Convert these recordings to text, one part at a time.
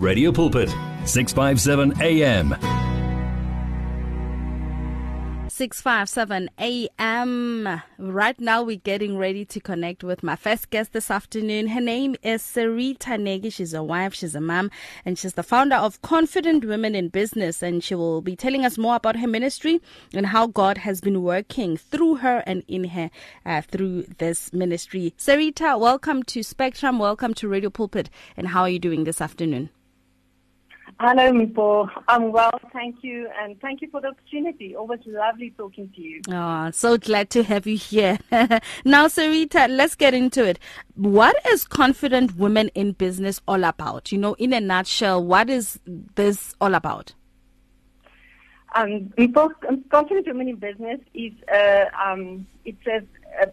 Radio Pulpit, 657 AM. 657 AM. Right now, we're getting ready to connect with my first guest this afternoon. Her name is Cerita Nagy. She's a wife, she's a mom, and she's the founder of Confident Women in Business. And she will be telling us more about her ministry and how God has been working through her and in her uh, through this ministry. Cerita, welcome to Spectrum. Welcome to Radio Pulpit. And how are you doing this afternoon? Hello, Mpho. I'm well, thank you, and thank you for the opportunity. Always lovely talking to you. Oh, so glad to have you here. now, Cerita, let's get into it. What is Confident Women in Business all about? You know, in a nutshell, what is this all about? Um, Confident Women in Business is uh, um, it's a, a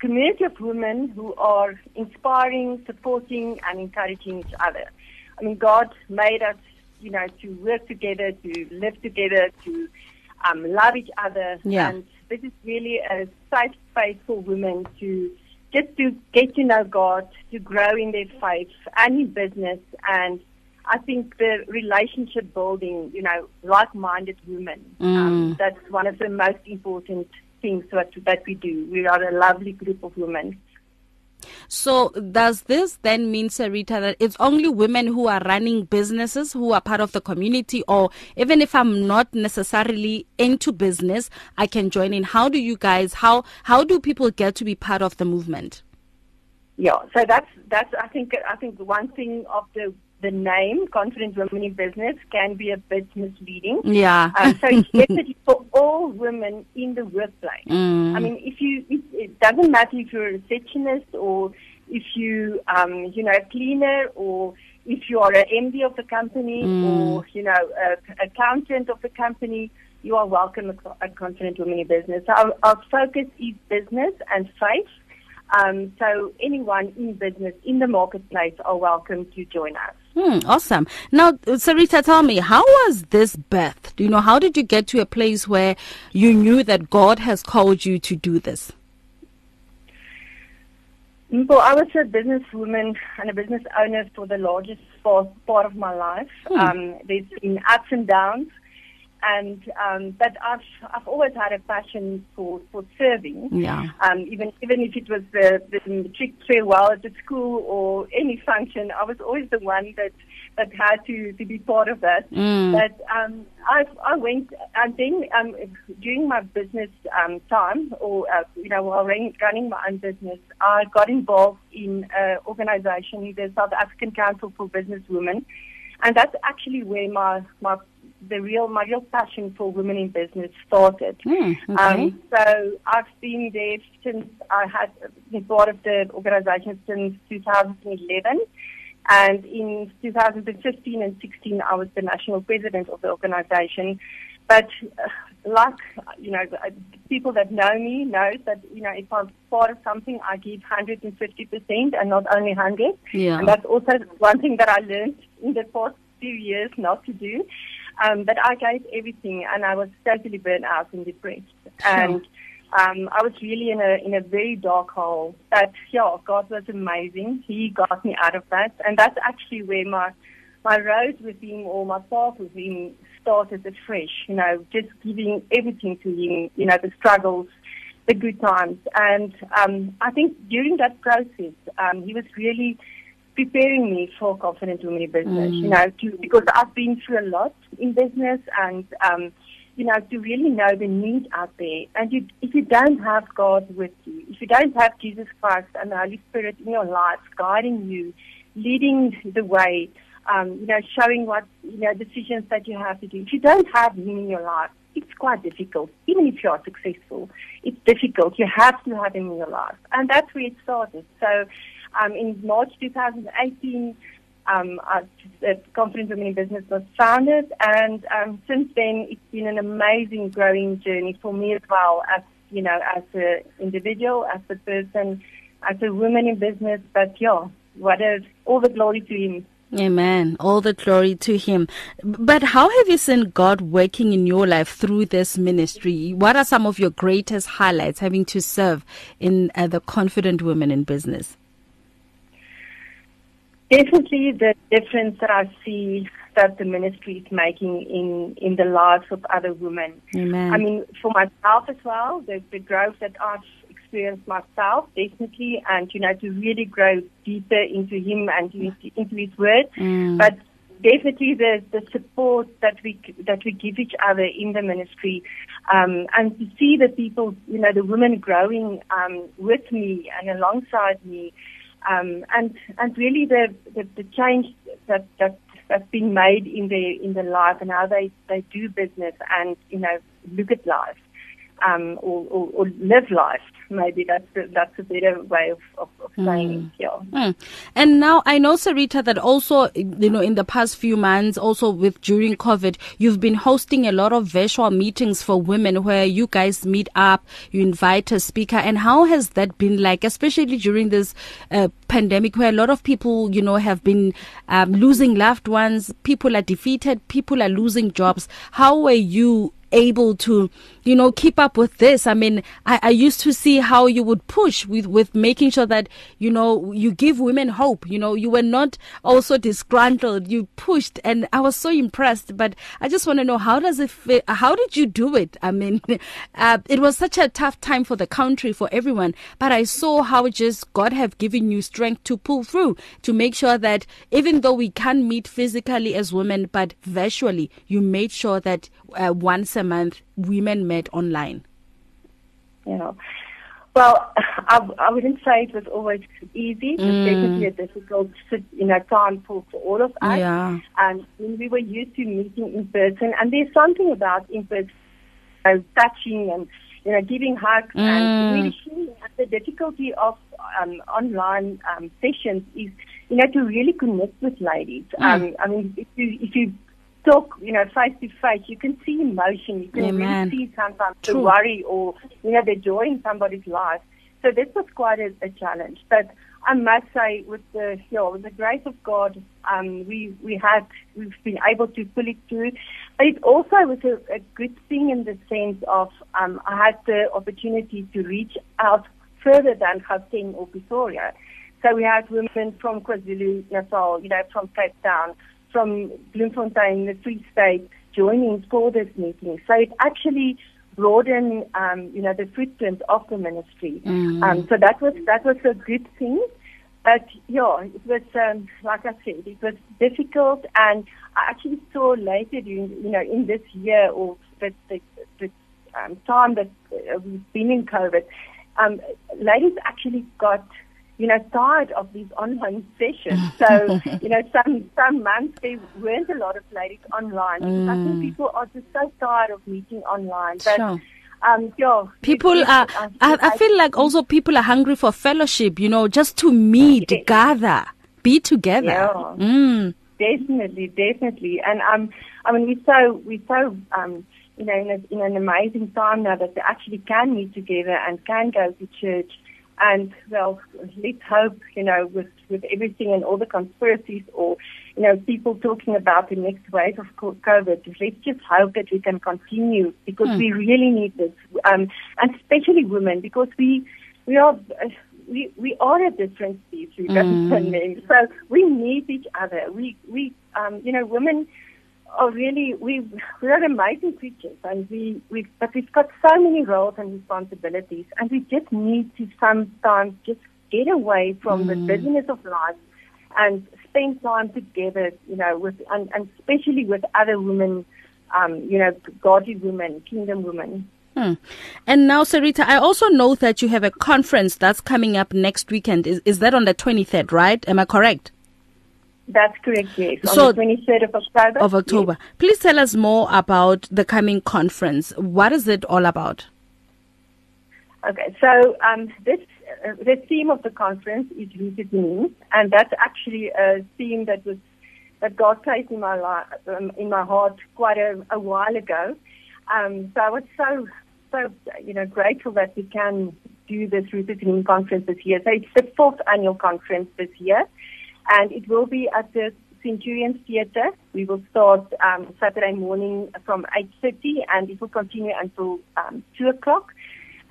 community of women who are inspiring, supporting, and encouraging each other. I mean, God made us, you know, to work together, to live together, to um, love each other. Yeah. And this is really a safe space for women to just to get to know God, to grow in their faith and in business. And I think the relationship building, you know, like-minded women, Mm. um, that's one of the most important things that, that we do. We are a lovely group of women. So, does this then mean, Cerita, that it's only women who are running businesses who are part of the community, or even if I'm not necessarily into business, I can join in? How do you guys, how, how do people get to be part of the movement? Yeah, so that's that's I think I think one thing of the the name Confident Women in Business can be a bit misleading. Yeah. Um, so it's definitely for all women in the workplace. Mm. I mean, if you it, it doesn't matter if you're a receptionist or if you um you know a cleaner or if you are an MD of the company Mm. or you know a accountant of the company. You are welcome at- Confident Women in Business. Our, our focus is business and faith. Um, so anyone in business in the marketplace are welcome to join us. Hmm, awesome. Now, Cerita, tell me, how was this birth? Do you know, how did you get to a place where you knew that God has called you to do this? Well, I was a businesswoman and a business owner for the largest part, part of my life. Hmm. Um, there's been ups and downs, and um, but I've I've always had a passion for for serving. Yeah. Um, even even if it was the, the matric farewell at the school or any function, I was always the one that that had to, to be part of that. Mm. But um, I I went and then um, during my business um, time, or uh, you know, while running, running my own business, I got involved in an organisation, the South African Council for Business Women, and that's actually where my my the real my real passion for women in business started. Hmm, okay. Um, so I've been there since I had been part of the organization since 2011. And in 2015 and 16, I was the national president of the organization. But uh, like, you know, the- people that know me know that, you know, if I'm part of something, I give 150% and not only 100. Yeah. And that's also one thing that I learned in the past few years not to do. Um, but I gave everything, and I was totally burnt out and depressed. And um, I was really in a in a very dark hole. But yeah, God was amazing. He got me out of that, and that's actually where my my road with Him or my path with Him started afresh. You know, just giving everything to Him. You know, the struggles, the good times, and um, I think during that process, um, He was really preparing me for confident women in business. Mm. You know, to, because I've been through a lot in business, and um, you know, to really know the need out there. And you, if you don't have God with you, if you don't have Jesus Christ and the Holy Spirit in your life guiding you, leading the way, um, you know, showing what you know decisions that you have to do. If you don't have Him in your life, it's quite difficult. Even if you are successful, it's difficult. You have to have Him in your life, and that's where it started. So, um, in March 2018. Um, uh, the Confident Women in Business was founded, and um, since then it's been an amazing growing journey for me as well, as you know, as an individual, as a person, as a woman in business. But yeah, what is all the glory to Him. Amen. All the glory to Him. But how have you seen God working in your life through this ministry? What are some of your greatest highlights having to serve in uh, the Confident Women in Business? Definitely the difference that I see that the ministry is making in, in the lives of other women. Amen. I mean, for myself as well, the, the growth that I've experienced myself, definitely, and, you know, to really grow deeper into Him and into, into His Word. Mm. But definitely the, the support that we that we give each other in the ministry, um, and to see the people, you know, the women growing um, with me and alongside me, um, and and really the, the, the change that that that's been made in their in the life and how they they do business and you know look at life um, or, or, or live life. Maybe that's a, that's a better way of, of, of saying Mm. it. Yeah. Mm. And now I know, Cerita, that also, you know, in the past few months, also with during COVID, you've been hosting a lot of virtual meetings for women where you guys meet up, you invite a speaker. And how has that been like, especially during this uh, pandemic where a lot of people, you know, have been um, losing loved ones, people are defeated, people are losing jobs. How were you able to, you know, keep up with this? I mean, I, I used to see how you would push with, with making sure that, you know, you give women hope. You know, you were not also disgruntled. You pushed and I was so impressed, but I just want to know how does it? How did you do it? I mean, uh, it was such a tough time for the country, for everyone, but I saw how just God have given you strength to pull through, to make sure that even though we can't meet physically as women, but virtually, you made sure that uh, once a month women met online. Yeah. Well, I, I wouldn't say it was always easy. It was Mm. definitely a difficult, you know, time for, for all of us. Yeah. And when we were used to meeting in person, and there's something about in person, you know, touching and you know, giving hugs Mm. and really sharing. The difficulty of um, online um, sessions is, you know, to really connect with ladies. Mm. Um, I mean, if you if you talk, you know, face to face, you can see emotion. You can Amen. really see sometimes the worry or you know the joy in somebody's life. So this was quite a, a challenge. But I must say, with the you know, with the grace of God, um, we we had we've been able to pull it through. But it also was a, a good thing in the sense of um, I had the opportunity to reach out further than Gauteng or Pretoria. So we had women from KwaZulu Natal, you know, from Cape Town, from Bloemfontein, the Free State, joining for this meeting. So it actually broadened, um, you know, the footprint of the ministry. Mm. Um, so that was that was a good thing. But yeah, it was um, like I said, it was difficult, and I actually saw later, during, you know, in this year or the the, the um, time that uh, we've been in COVID, um, ladies actually got you know, tired of these online sessions. So, you know, some some months there weren't a lot of ladies online. because I think Mm. people are just so tired of meeting online. But Sure. um, yeah, People are, I, I feel like also people are hungry for fellowship, you know, just to meet, Yes. gather, be together. Yeah. Mm. Definitely, definitely, and um, I mean, we're so we're so um, you know, in, a, in an amazing time now that they actually can meet together and can go to church. And well, let's hope, you know, with with everything and all the conspiracies, or you know, people talking about the next wave of COVID. Let's just hope that we can continue because Hmm. we really need this, um, and especially women because we we are. We, we are a different species Mm. than men, so we need each other. We we um, you know women are really we we are amazing creatures, and we we but we've got so many roles and responsibilities, and we just need to sometimes just get away from the business of life and spend time together. You know, with and, and especially with other women, um, you know, godly women, kingdom women. Hmm. And now, Cerita, I also know that you have a conference that's coming up next weekend. Is, is that on the 23rd, right? Am I correct? That's correct, yes. On So- the 23rd of October. Of October. Please tell us more about the coming conference. What is it all about? Okay, so um, this uh, the theme of the conference is rooted in me, and that's actually a theme that was that God placed in my li- um, in my heart quite a, a while ago. Um, so I was so so you know grateful that we can do this rooted in Me conference this year. So it's the fourth annual conference this year, and it will be at the Centurion Theatre. We will start um, Saturday morning from 8.30 and it will continue until um, 2 o'clock.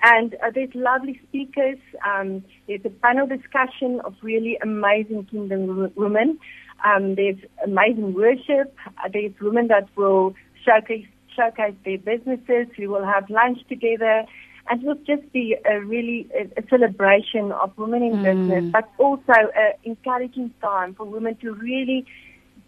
And uh, there's lovely speakers. Um, there's a panel discussion of really amazing kingdom women. Um, there's amazing worship. Uh, there's women that will showcase showcase their businesses. We will have lunch together. And it will just be a really a, a celebration of women in mm. business, but also an encouraging time for women to really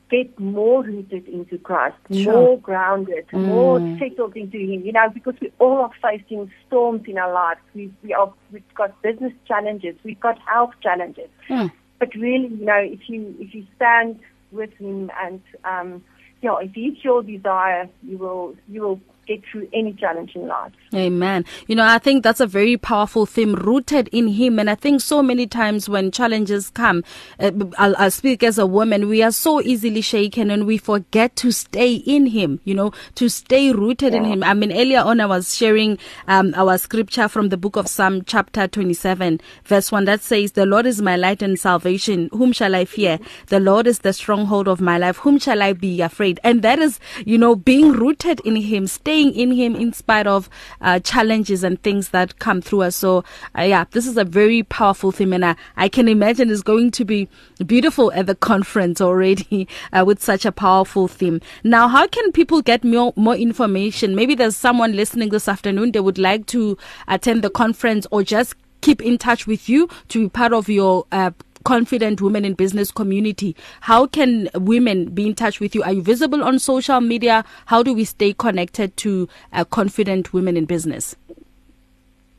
get more rooted into Christ, sure. more grounded, mm. more settled into Him. You know, because we all are facing storms in our lives. We we are we've got business challenges, we've got health challenges. Mm. But really, you know, if you if you stand with Him and um, you know, if He's your desire, you will you will get through any challenge in life. Amen. You know, I think that's a very powerful theme rooted in Him. And I think so many times when challenges come, uh, I'll, I'll speak as a woman, we are so easily shaken and we forget to stay in Him, you know, to stay rooted yeah. in Him. I mean, earlier on, I was sharing um, our scripture from the book of Psalm, chapter 27, verse 1, that says, The Lord is my light and salvation. Whom shall I fear? The Lord is the stronghold of my life. Whom shall I be afraid? And that is, you know, being rooted in Him, staying staying in Him in spite of uh, challenges and things that come through us. So, uh, yeah, this is a very powerful theme, and I, I can imagine it's going to be beautiful at the conference already uh, with such a powerful theme. Now, how can people get more more information? Maybe there's someone listening this afternoon they would like to attend the conference or just keep in touch with you to be part of your uh, confident women in business community. How can women be in touch with you? Are you visible on social media? How do we stay connected to uh, confident women in business?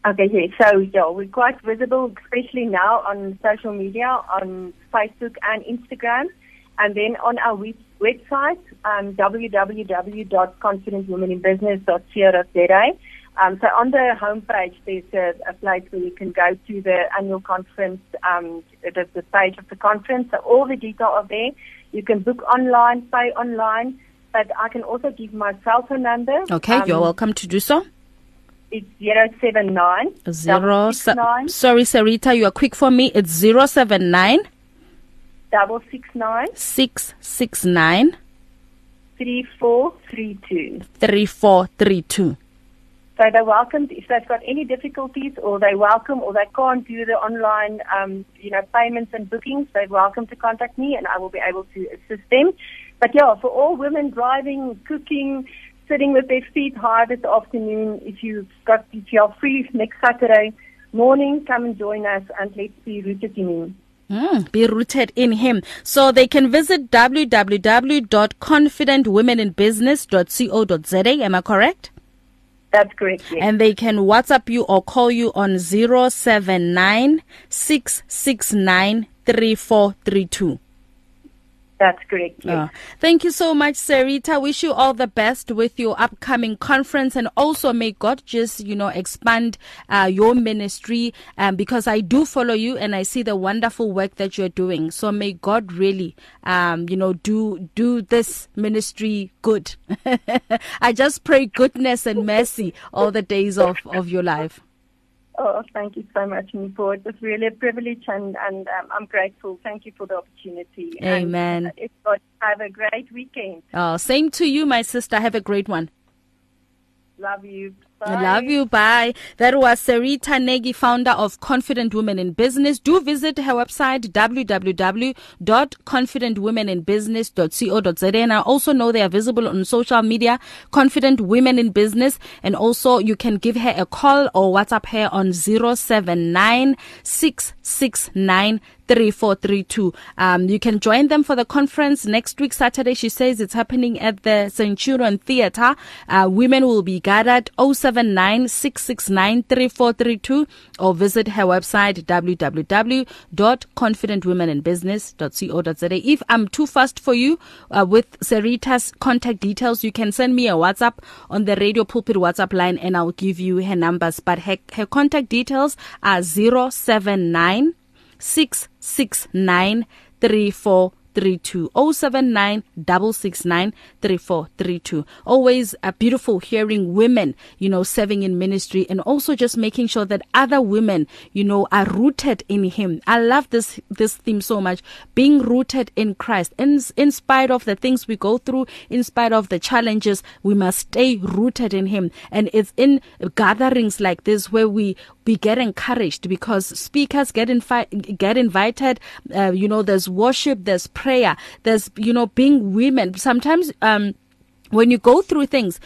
Okay. So yeah, we're quite visible, especially now on social media, on Facebook and Instagram, and then on our website, um, www.confidentwomeninbusiness.co.za. Um, so on the homepage, there's a, a, place where you can go to the annual conference, um, the, the page of the conference. So all the detail are there. You can book online, pay online, but I can also give my cell phone number. Okay, um, you're welcome to do so. It's 079. Zero, so, sorry, Cerita, you are quick for me. It's 079. Double six nine. Six six nine. Three four three two. Three four three two. So they're welcome if they've got any difficulties or they welcome or they can't do the online, um, you know, payments and bookings, they're welcome to contact me and I will be able to assist them. But yeah, for all women driving, cooking, sitting with their feet high this afternoon, if you've got, if you're free next Saturday morning, come and join us and let's be rooted in Him. Mm, be rooted in him. So they can visit www.confidentwomeninbusiness.co.za. Am I correct? That's correct. Yes. And they can WhatsApp you or call you on 079 669 3432. That's correct. Yes. Uh, thank you so much, Cerita. Wish you all the best with your upcoming conference, and also may God just you know expand uh, your ministry. Um, because I do follow you and I see the wonderful work that you're doing. So may God really um you know do do this ministry good. I just pray goodness and mercy all the days of of your life. Oh, thank you so much, Mpho. It was really a privilege, and, and um, I'm grateful. Thank you for the opportunity. Amen. And, uh, have a great weekend. Oh, same to you, my sister. Have a great one. Love you. Bye. I love you. Bye. That was Cerita Nagy, founder of Confident Women in Business. Do visit her website, www.confidentwomeninbusiness.co.za. And I also know they are visible on social media, Confident Women in Business. And also you can give her a call or WhatsApp her on 079 3432. Um, you can join them for the conference next week, Saturday. She says it's happening at the Centurion Theatre. Uh, women will be gathered 079 or visit her website www.confidentwomeninbusiness.co.za. If I'm too fast for you uh, with Cerita's contact details, you can send me a WhatsApp on the Radio Pulpit WhatsApp line and I'll give you her numbers. But her, her contact details are 079 669 3432. 3432 079 669 3432 always a beautiful hearing women you know serving in ministry and also just making sure that other women you know are rooted in him. I love this this theme so much being rooted in Christ. In in spite of the things we go through in spite of the challenges we must stay rooted in him. And it's in gatherings like this where we we get encouraged because speakers get invi- get invited uh, you know there's worship there's prayer. There's you know being women. Sometimes um when you go through things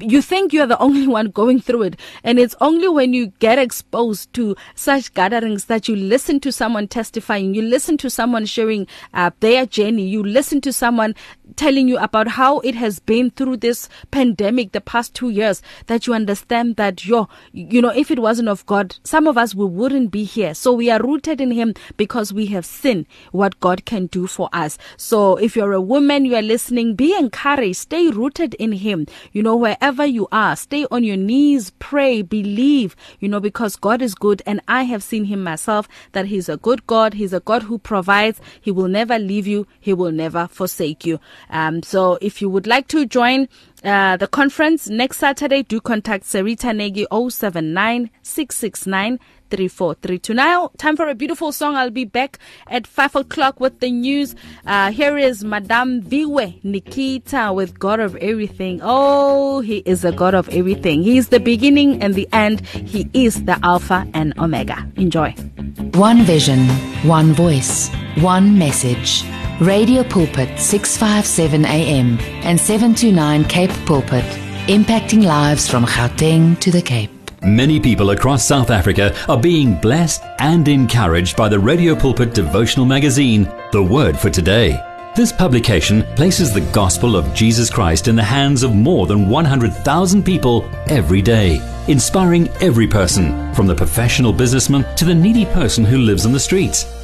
you think you're the only one going through it. And it's only when you get exposed to such gatherings that you listen to someone testifying you listen to someone sharing uh, their journey you listen to someone telling you about how it has been through this pandemic the past 2 years that you understand that yo you know if it wasn't of God some of us we wouldn't be here. So we are rooted in him because we have seen what God can do for us. So if you're a woman you are listening be encouraged stay rooted in him. You know wherever you are stay on your knees pray believe you know because God is good and I have seen him myself that he's a good God he's a God who provides. He will never leave you. He will never forsake you. Um, so if you would like to join uh, the conference next Saturday, do contact Cerita Nagy 079 669 3432. Now, time for a beautiful song. I'll be back at 5 o'clock with the news. Uh, here is Madame Viwe Nikita with God of Everything. Oh, he is a God of everything. He is the beginning and the end. He is the Alpha and Omega. Enjoy. One vision, one voice, one message. Radio Pulpit 657 AM and 729 Cape Pulpit, impacting lives from Gauteng to the Cape. Many people across South Africa are being blessed and encouraged by the Radio Pulpit devotional magazine, The Word for Today. This publication places the gospel of Jesus Christ in the hands of more than 100,000 people every day, inspiring every person, from the professional businessman to the needy person who lives on the streets.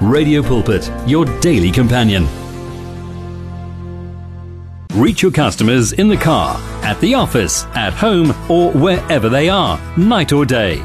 Radio Pulpit, your daily companion. Reach your customers in the car, at the office, at home, or wherever they are, night or day.